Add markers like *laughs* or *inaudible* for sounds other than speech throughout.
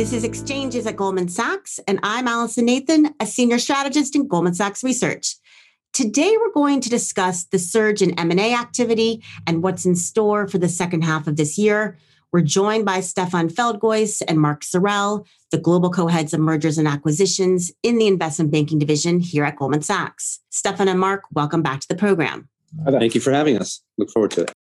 This is Exchanges at Goldman Sachs, and I'm Allison Nathan, a senior strategist in Goldman Sachs Research. Today, we're going to discuss the surge in M&A activity and what's in store for the second half of this year. We're joined by Stefan Feldgoise and Mark Sorrell, the global co-heads of mergers and acquisitions in the investment banking division here at Goldman Sachs. Stefan and Mark, welcome back to the program. Thank you for having us. Look forward to it.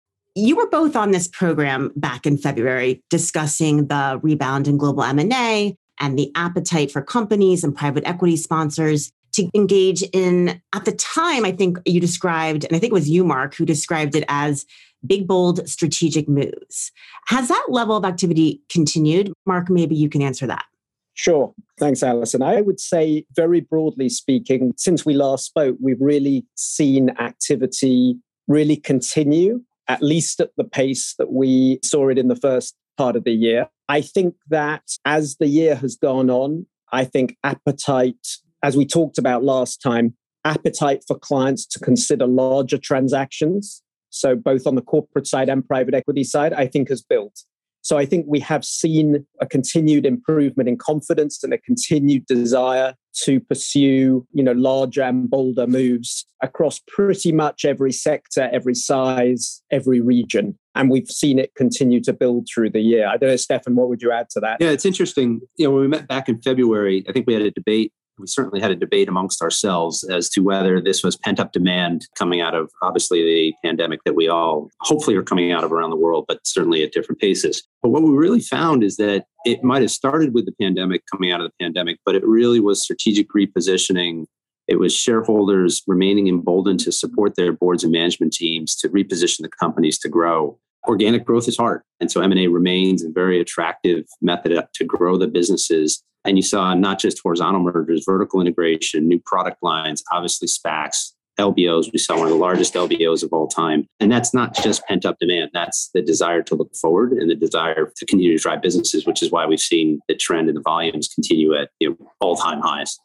You were both on this program back in February discussing the rebound in global M&A and the appetite for companies and private equity sponsors to engage in at the time I think you described and I think it was you Mark who described it as big bold strategic moves. Has that level of activity continued? Mark, maybe you can answer that. Sure. Thanks, Allison. I would say, very broadly speaking, since we last spoke, we've really seen activity really continue at least at the pace that we saw it in the first part of the year. I think that as the year has gone on, I think appetite, as we talked about last time, appetite for clients to consider larger transactions. So, both on the corporate side and private equity side, I think has built. So I think we have seen a continued improvement in confidence and a continued desire to pursue, you know, larger and bolder moves across pretty much every sector, every size, every region. And we've seen it continue to build through the year. I don't know, Stefan, what would you add to that? Yeah, it's interesting. You know, when we met back in February, I think we had a debate we certainly had a debate amongst ourselves as to whether this was pent up demand coming out of obviously the pandemic that we all hopefully are coming out of around the world, but certainly at different paces. But what we really found is that it might have started with the pandemic, coming out of the pandemic, but it really was strategic repositioning. It was shareholders remaining emboldened to support their boards and management teams to reposition the companies to grow organic growth is hard and so m&a remains a very attractive method to grow the businesses and you saw not just horizontal mergers, vertical integration, new product lines, obviously SPACs, LBOs. We saw one of the largest LBOs of all time. And that's not just pent up demand. That's the desire to look forward and the desire to continue to drive businesses, which is why we've seen the trend and the volumes continue at you know, all time highs.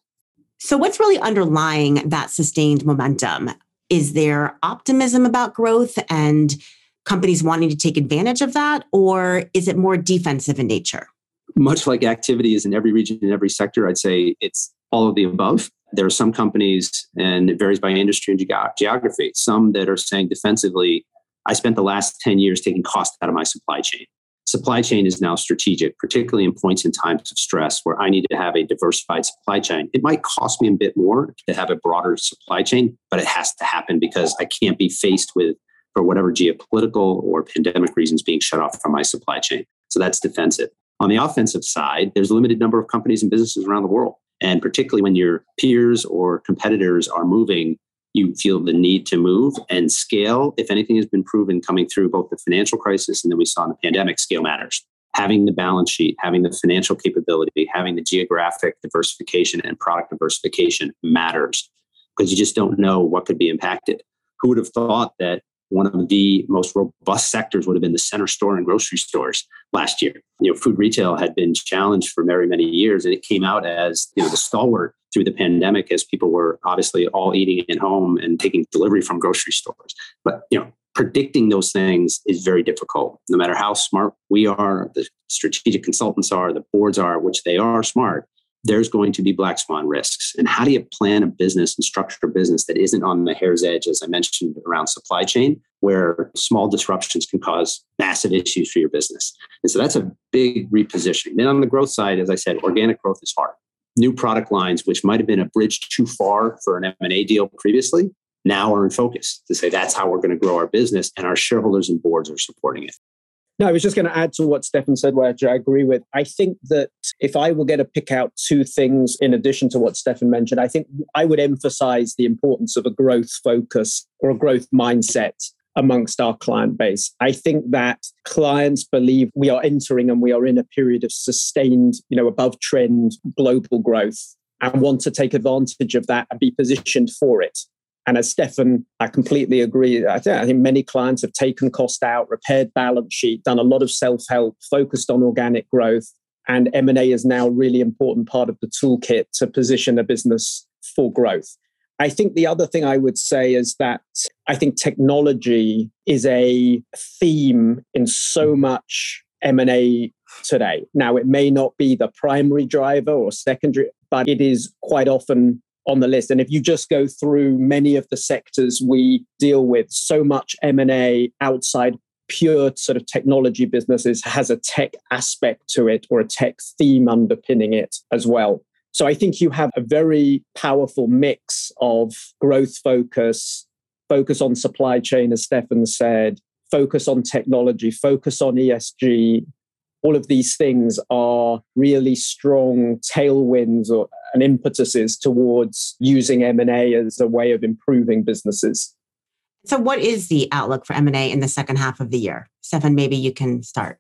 So, what's really underlying that sustained momentum? Is there optimism about growth and companies wanting to take advantage of that? Or is it more defensive in nature? Much like activity is in every region, in every sector, I'd say it's all of the above. There are some companies, and it varies by industry and ge- geography, some that are saying defensively, I spent the last 10 years taking cost out of my supply chain. Supply chain is now strategic, particularly in points and times of stress where I need to have a diversified supply chain. It might cost me a bit more to have a broader supply chain, but it has to happen because I can't be faced with, for whatever geopolitical or pandemic reasons, being shut off from my supply chain. So that's defensive. On the offensive side, there's a limited number of companies and businesses around the world. And particularly when your peers or competitors are moving, you feel the need to move and scale. If anything has been proven coming through both the financial crisis and then we saw in the pandemic, scale matters. Having the balance sheet, having the financial capability, having the geographic diversification and product diversification matters because you just don't know what could be impacted. Who would have thought that one of the most robust sectors would have been the center store and grocery stores last year. You know, food retail had been challenged for very many years, and it came out as you know the stalwart through the pandemic as people were obviously all eating at home and taking delivery from grocery stores. But you know, predicting those things is very difficult. No matter how smart we are, the strategic consultants are, the boards are, which they are smart there's going to be black swan risks. And how do you plan a business and structure a business that isn't on the hair's edge, as I mentioned, around supply chain, where small disruptions can cause massive issues for your business? And so that's a big repositioning. Then on the growth side, as I said, organic growth is hard. New product lines, which might have been a bridge too far for an M&A deal previously, now are in focus to say that's how we're going to grow our business, and our shareholders and boards are supporting it. No, I was just going to add to what Stefan said, which I agree with. I think that if I were going to pick out two things in addition to what Stefan mentioned, I think I would emphasize the importance of a growth focus or a growth mindset amongst our client base. I think that clients believe we are entering and we are in a period of sustained, you know, above trend global growth and want to take advantage of that and be positioned for it. And as Stefan, I completely agree. I think, I think many clients have taken cost out, repaired balance sheet, done a lot of self help, focused on organic growth. And M&A is now a really important part of the toolkit to position a business for growth. I think the other thing I would say is that I think technology is a theme in so mm-hmm. much M&A today. Now, it may not be the primary driver or secondary, but it is quite often on the list. And if you just go through many of the sectors we deal with, so much M&A outside pure sort of technology businesses has a tech aspect to it or a tech theme underpinning it as well. So I think you have a very powerful mix of growth focus, focus on supply chain, as Stefan said, focus on technology, focus on ESG. All of these things are really strong tailwinds or and impetuses towards using M&A as a way of improving businesses. So what is the outlook for M&A in the second half of the year? Stefan, maybe you can start.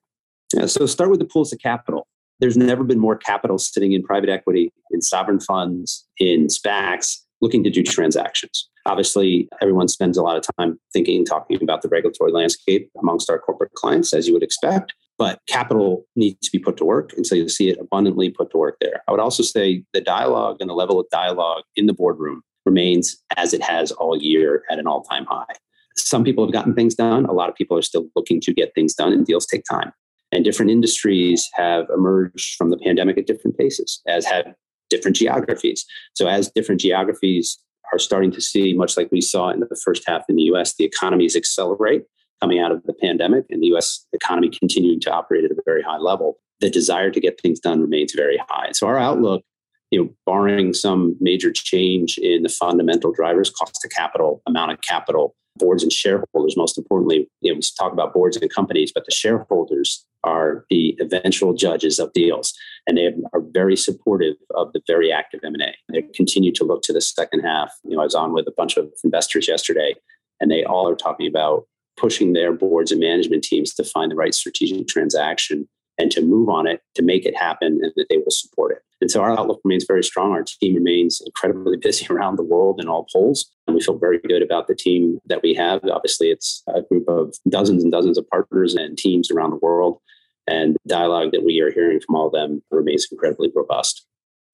Yeah, so start with the pools of capital. There's never been more capital sitting in private equity, in sovereign funds, in SPACs, looking to do transactions. Obviously, everyone spends a lot of time thinking and talking about the regulatory landscape amongst our corporate clients, as you would expect. But capital needs to be put to work. And so you'll see it abundantly put to work there. I would also say the dialogue and the level of dialogue in the boardroom remains as it has all year at an all time high. Some people have gotten things done. A lot of people are still looking to get things done, and deals take time. And different industries have emerged from the pandemic at different paces, as have different geographies. So, as different geographies are starting to see, much like we saw in the first half in the US, the economies accelerate coming out of the pandemic and the US economy continuing to operate at a very high level, the desire to get things done remains very high. So, our outlook you know, barring some major change in the fundamental drivers, cost of capital, amount of capital, boards and shareholders, most importantly, you know, we talk about boards and companies, but the shareholders are the eventual judges of deals. And they are very supportive of the very active M&A. They continue to look to the second half. You know, I was on with a bunch of investors yesterday, and they all are talking about pushing their boards and management teams to find the right strategic transaction and to move on it to make it happen and that they will support it. And so our outlook remains very strong. Our team remains incredibly *laughs* busy around the world in all polls. And we feel very good about the team that we have. Obviously, it's a group of dozens and dozens of partners and teams around the world. And the dialogue that we are hearing from all of them remains incredibly robust.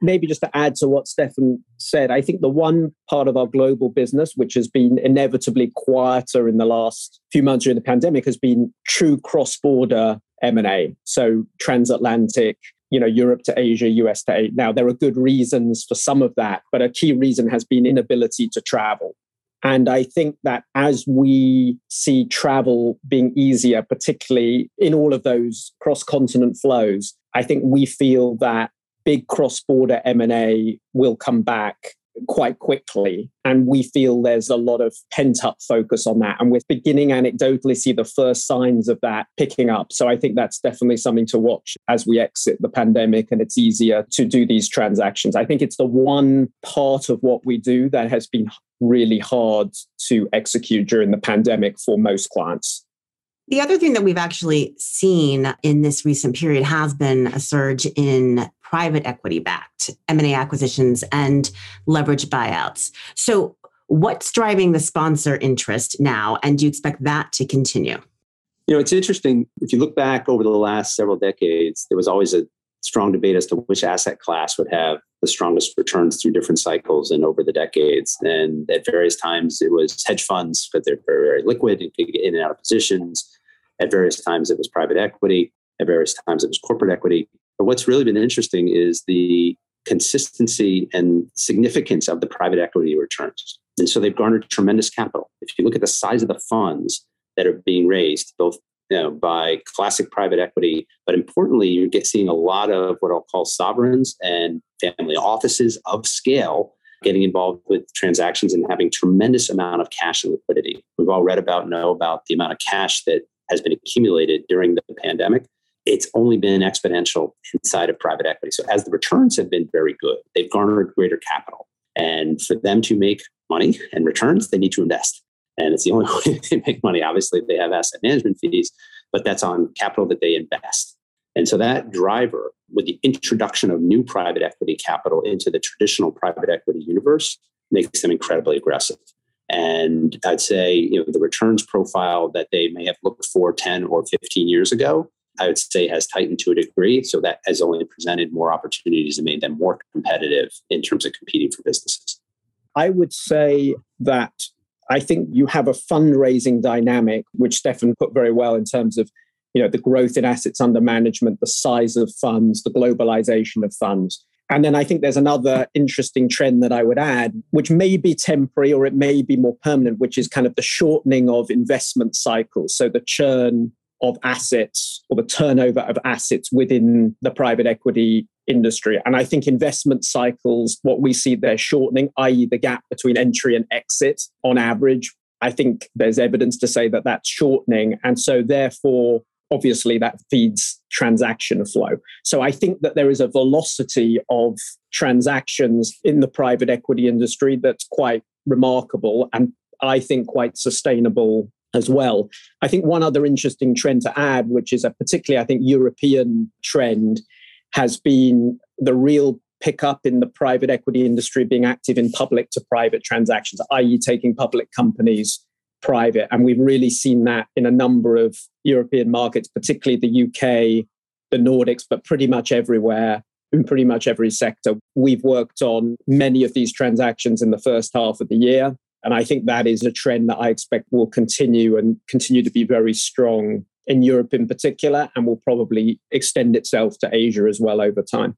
Maybe just to add to what Stefan said, I think the one part of our global business which has been inevitably quieter in the last few months during the pandemic has been true cross-border M&A. So transatlantic, you know, Europe to Asia, US to Asia. Now, there are good reasons for some of that, but a key reason has been inability to travel. And I think that as we see travel being easier, particularly in all of those cross continent flows, I think we feel that big cross border M&A will come back quite quickly. And we feel there's a lot of pent up focus on that. And we're beginning anecdotally see the first signs of that picking up. So I think that's definitely something to watch as we exit the pandemic and it's easier to do these transactions. I think it's the one part of what we do that has been really hard to execute during the pandemic for most clients. The other thing that we've actually seen in this recent period has been a surge in private equity backed M&A acquisitions and leverage buyouts. So what's driving the sponsor interest now and do you expect that to continue? You know, it's interesting if you look back over the last several decades, there was always a strong debate as to which asset class would have the strongest returns through different cycles and over the decades. And at various times, it was hedge funds because they're very, very liquid and could get in and out of positions. At various times, it was private equity. At various times, it was corporate equity. But what's really been interesting is the consistency and significance of the private equity returns. And so they've garnered tremendous capital. If you look at the size of the funds that are being raised, both you know, by classic private equity, but importantly, you're get, seeing a lot of what I'll call sovereigns and family offices of scale getting involved with transactions and having tremendous amount of cash and liquidity. We've all read about, know about the amount of cash that has been accumulated during the pandemic, it's only been exponential inside of private equity. So as the returns have been very good, they've garnered greater capital. And for them to make money and returns, they need to invest. And it's the only *laughs* way they make money. Obviously, they have asset management fees, but that's on capital that they invest. And so that driver, with the introduction of new private equity capital into the traditional private equity universe, makes them incredibly aggressive. And I'd say, you know, the returns profile that they may have looked for 10 or 15 years ago, I would say has tightened to a degree. So that has only presented more opportunities and made them more competitive in terms of competing for businesses. I would say that I think you have a fundraising dynamic, which Stefan put very well in terms of, you know, the growth in assets under management, the size of funds, the globalization of funds. And then I think there's another interesting trend that I would add, which may be temporary or it may be more permanent, which is kind of the shortening of investment cycles. So the churn of assets or the turnover of assets within the private equity industry. And I think investment cycles, what we see they're shortening, i.e., the gap between entry and exit on average. I think there's evidence to say that that's shortening. And so, therefore, obviously that feeds transaction flow. So I think that there is a velocity of transactions in the private equity industry that's quite remarkable and I think quite sustainable as well. I think one other interesting trend to add, which is a particularly, I think, European trend, has been the real pickup in the private equity industry being active in public to private transactions, i.e., taking public companies private. And we've really seen that in a number of European markets, particularly the UK, the Nordics, but pretty much everywhere, in pretty much every sector. We've worked on many of these transactions in the first half of the year. And I think that is a trend that I expect will continue and continue to be very strong in Europe in particular, and will probably extend itself to Asia as well over time.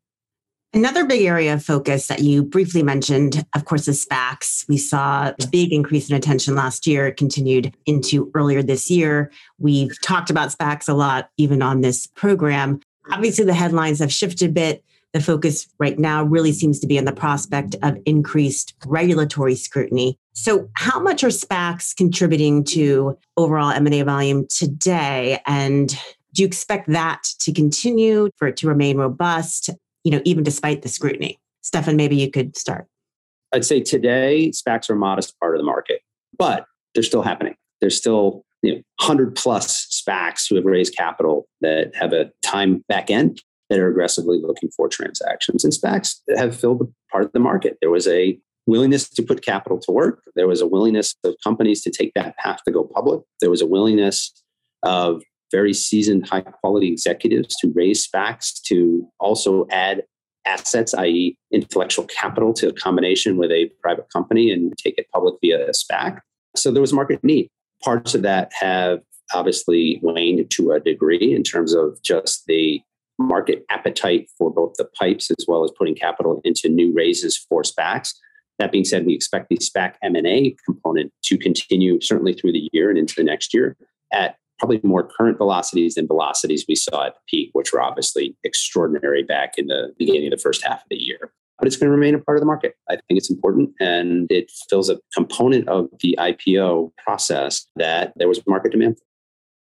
Another big area of focus that you briefly mentioned, of course, is SPACs. We saw a big increase in attention last year. It continued into earlier this year. We've talked about SPACs a lot, even on this program. Obviously, the headlines have shifted a bit. The focus right now really seems to be on the prospect of increased regulatory scrutiny. So, how much are SPACs contributing to overall M&A volume today? And do you expect that to continue for it to remain robust? You know, even despite the scrutiny? Stefan, maybe you could start. I'd say today SPACs are a modest part of the market, but they're still happening. There's still you know, 100 plus SPACs who have raised capital that have a time back end that are aggressively looking for transactions. And SPACs have filled part of the market. There was a willingness to put capital to work. There was a willingness of companies to take that path to go public. There was a willingness of very seasoned, high quality executives to raise SPACs to also add assets, i.e., intellectual capital, to a combination with a private company and take it public via a SPAC. So there was market need. Parts of that have obviously waned to a degree in terms of just the market appetite for both the pipes as well as putting capital into new raises for SPACs. That being said, we expect the SPAC M&A component to continue certainly through the year and into the next year at probably more current velocities than velocities we saw at the peak, which were obviously extraordinary back in the beginning of the first half of the year. But it's going to remain a part of the market. I think it's important and it fills a component of the IPO process that there was market demand for.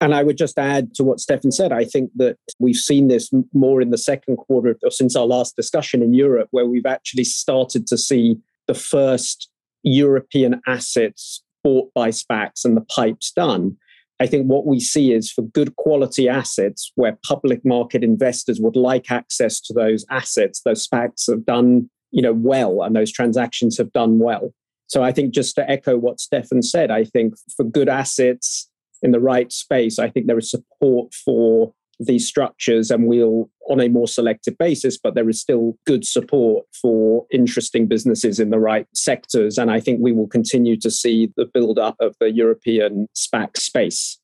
And I would just add to what Stefan said. I think that we've seen this more in the second quarter since our last discussion in Europe, where we've actually started to see the first European assets bought by SPACs and the pipes done. I think what we see is for good quality assets where public market investors would like access to those assets, those SPACs have done you know well and those transactions have done well. So I think just to echo what Stefan said, I think for good assets in the right space, I think there is support for these structures and we'll on a more selective basis but there is still good support for interesting businesses in the right sectors and i think we will continue to see the build up of the european spac space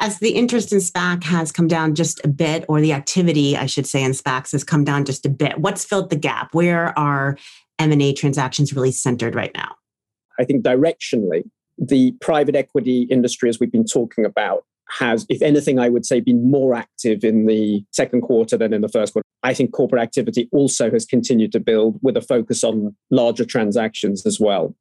as the interest in SPAC has come down just a bit, or the activity, I should say, in SPACs has come down just a bit, what's filled the gap? Where are M&A transactions really centered right now? I think directionally, the private equity industry, as we've been talking about, has, if anything, I would say, been more active in the second quarter than in the first quarter. I think corporate activity also has continued to build with a focus on larger transactions as well.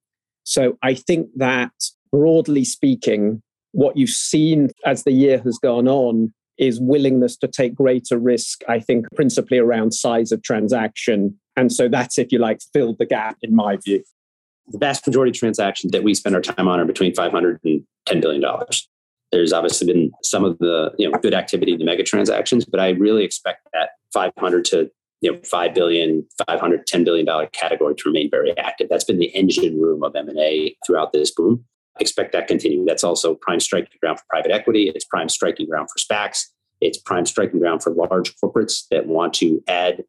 So I think that broadly speaking, what you've seen as the year has gone on is willingness to take greater risk, I think, principally around size of transaction. And so that's, if you like, filled the gap, in my view. The vast majority of transactions that we spend our time on are between 500 and $10 billion. There's obviously been some of the you know good activity in the mega transactions, but I really expect that 500 to you know 5 billion 500 10 billion dollar category to remain very active. That's been the engine room of m&a throughout this boom. I expect that continue. That's also prime striking ground for private equity. It's prime striking ground for spacs. It's prime striking ground for large corporates that want to add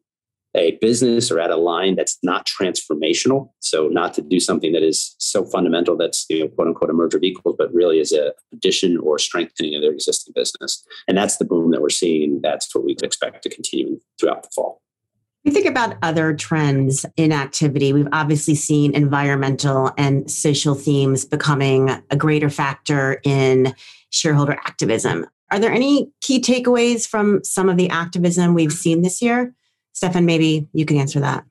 a business or at a line that's not transformational. So not to do something that is so fundamental that's you know quote unquote a merger of equals, but really is a addition or strengthening of their existing business. And that's the boom that we're seeing. That's what we expect to continue throughout the fall. We think about other trends in activity. We've obviously seen environmental and social themes becoming a greater factor in shareholder activism. Are there any key takeaways from some of the activism we've seen this year? Stefan, maybe you can answer that.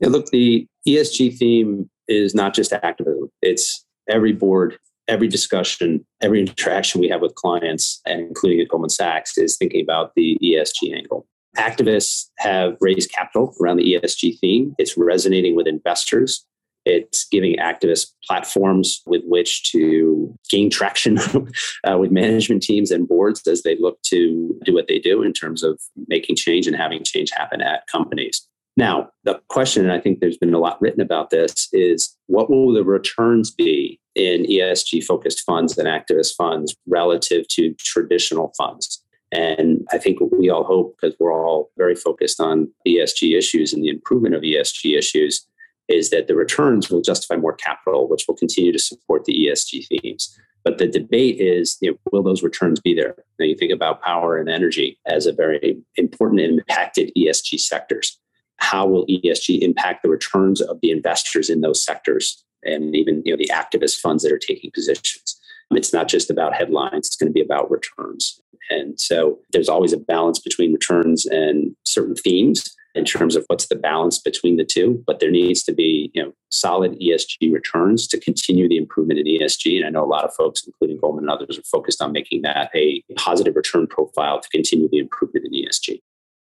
Yeah, look, the ESG theme is not just activism, it's every board, every discussion, every interaction we have with clients, and including at Goldman Sachs, is thinking about the ESG angle. Activists have raised capital around the ESG theme. It's resonating with investors. It's giving activists platforms with which to gain traction *laughs* uh, with management teams and boards as they look to do what they do in terms of making change and having change happen at companies. Now, the question, and I think there's been a lot written about this, is what will the returns be in ESG focused funds and activist funds relative to traditional funds? And I think we all hope, because we're all very focused on ESG issues and the improvement of ESG issues, is that the returns will justify more capital, which will continue to support the ESG themes. But the debate is, you know, will those returns be there? Now you think about power and energy as a very important impacted ESG sectors. How will ESG impact the returns of the investors in those sectors and even you know the activist funds that are taking positions? Um, it's not just about headlines, it's going to be about returns. And so there's always a balance between returns and certain themes in terms of what's the balance between the two. But there needs to be, you know, solid ESG returns to continue the improvement in ESG. And I know a lot of folks, including Goldman and others, are focused on making that a positive return profile to continue the improvement in ESG.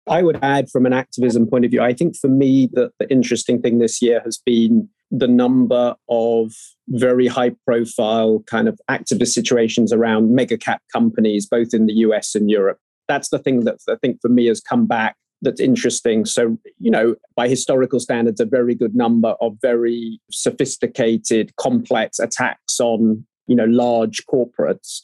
I would add from an activism point of view, I think for me, the, the interesting thing this year has been the number of very high profile kind of activist situations around mega cap companies, both in the US and Europe. That's the thing that I think for me has come back that's interesting. So, you know, by historical standards, a very good number of very sophisticated, complex attacks on, you know, large corporates.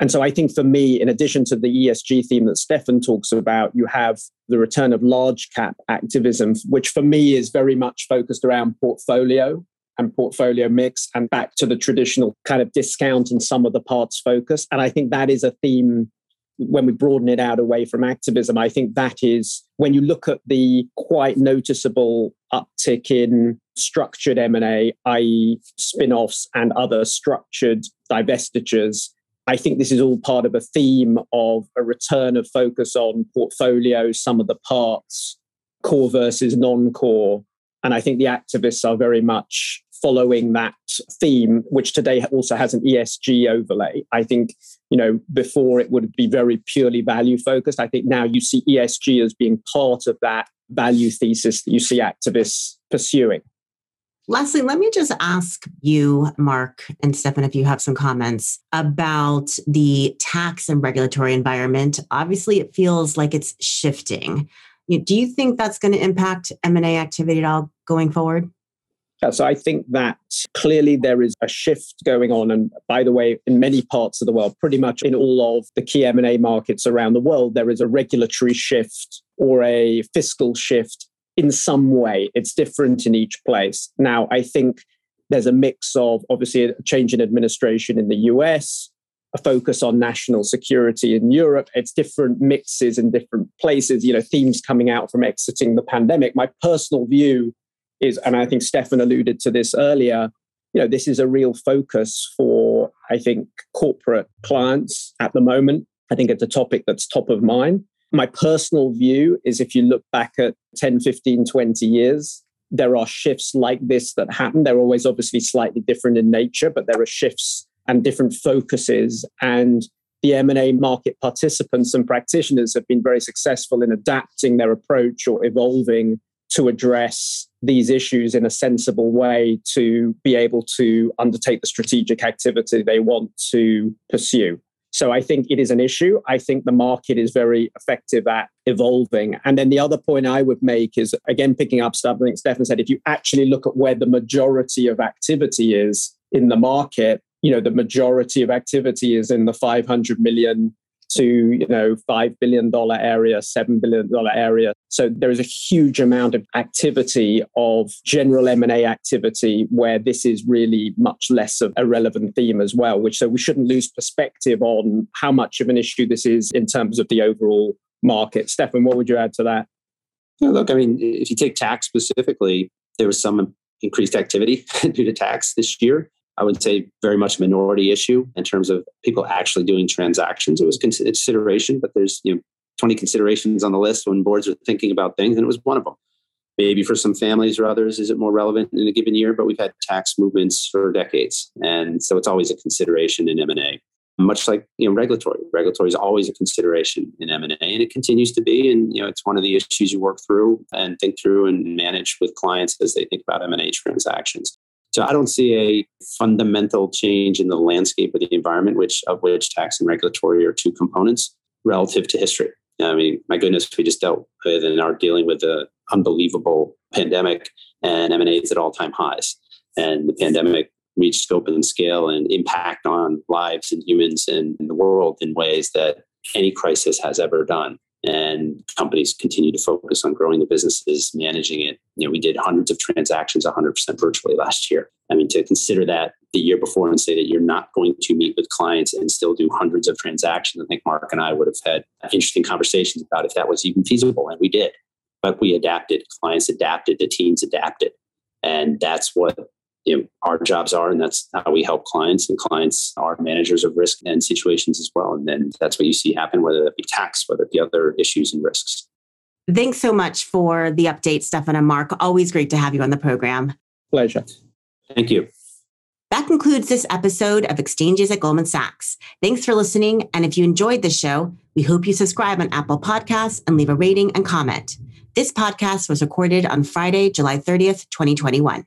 And so I think for me, in addition to the ESG theme that Stefan talks about, you have the return of large cap activism, which for me is very much focused around portfolio and portfolio mix and back to the traditional kind of discount and sum of the parts focus. And I think that is a theme when we broaden it out away from activism. I think that is when you look at the quite noticeable uptick in structured M&A, i.e. spin-offs and other structured divestitures, I think this is all part of a theme of a return of focus on portfolio, sum of the parts, core versus non core. And I think the activists are very much following that theme, which today also has an ESG overlay. I think, you know, before it would be very purely value focused. I think now you see ESG as being part of that value thesis that you see activists pursuing. Lastly, let me just ask you, Mark and Stefan, if you have some comments about the tax and regulatory environment. Obviously, it feels like it's shifting. Do you think that's going to impact M&A activity at all going forward? Yeah, so I think that clearly there is a shift going on. And by the way, in many parts of the world, pretty much in all of the key M&A markets around the world, there is a regulatory shift or a fiscal shift in some way. It's different in each place. Now, I think there's a mix of obviously a change in administration in the US, a focus on national security in Europe. It's different mixes in different places, you know, themes coming out from exiting the pandemic. My personal view is, and I think Stefan alluded to this earlier, you know, this is a real focus for, I think, corporate clients at the moment. I think it's a topic that's top of mind. My personal view is if you look back at 10, 15, 20 years, there are shifts like this that happen. They're always obviously slightly different in nature, but there are shifts and different focuses. And the M&A market participants and practitioners have been very successful in adapting their approach or evolving to address these issues in a sensible way to be able to undertake the strategic activity they want to pursue. So I think it is an issue. I think the market is very effective at evolving. And then the other point I would make is again, picking up stuff I think Stefan said, if you actually look at where the majority of activity is in the market, you know, the majority of activity is in the 500 million to you know five billion dollar area, seven billion dollar area. So there is a huge amount of activity of general M and A activity where this is really much less of a relevant theme as well. Which so we shouldn't lose perspective on how much of an issue this is in terms of the overall market. Stefan, what would you add to that? Yeah, look, I mean, if you take tax specifically, there was some increased activity *laughs* due to tax this year. I would say very much minority issue in terms of people actually doing transactions. It was consideration, but there's you know 20 considerations on the list when boards are thinking about things, and it was one of them. Maybe for some families or others, is it more relevant in a given year? But we've had tax movements for decades, and so it's always a consideration in M and A. Much like you know, regulatory. Regulatory is always a consideration in M and A, and it continues to be. And you know, it's one of the issues you work through and think through and manage with clients as they think about M and A transactions. So I don't see a fundamental change in the landscape of the environment, which of which tax and regulatory are two components relative to history. I mean, my goodness, we just dealt with and are dealing with an unbelievable pandemic and M&A at all-time highs. And the pandemic reached scope and scale and impact on lives and humans and the world in ways that any crisis has ever done and companies continue to focus on growing the businesses, managing it. You know, we did hundreds of transactions 100% virtually last year. I mean, to consider that the year before and say that you're not going to meet with clients and still do hundreds of transactions, I think Mark and I would have had interesting conversations about if that was even feasible, and we did. But we adapted, clients adapted, the teams adapted. And that's what you know, our jobs are, and that's how we help clients. And clients are managers of risk and situations as well. And then that's what you see happen, whether that be tax, whether it be other issues and risks. Thanks so much for the update, Stefan and Mark. Always great to have you on the program. Pleasure. Thank you. That concludes this episode of Exchanges at Goldman Sachs. Thanks for listening. And if you enjoyed the show, we hope you subscribe on Apple Podcasts and leave a rating and comment. This podcast was recorded on Friday, July 30th, 2021.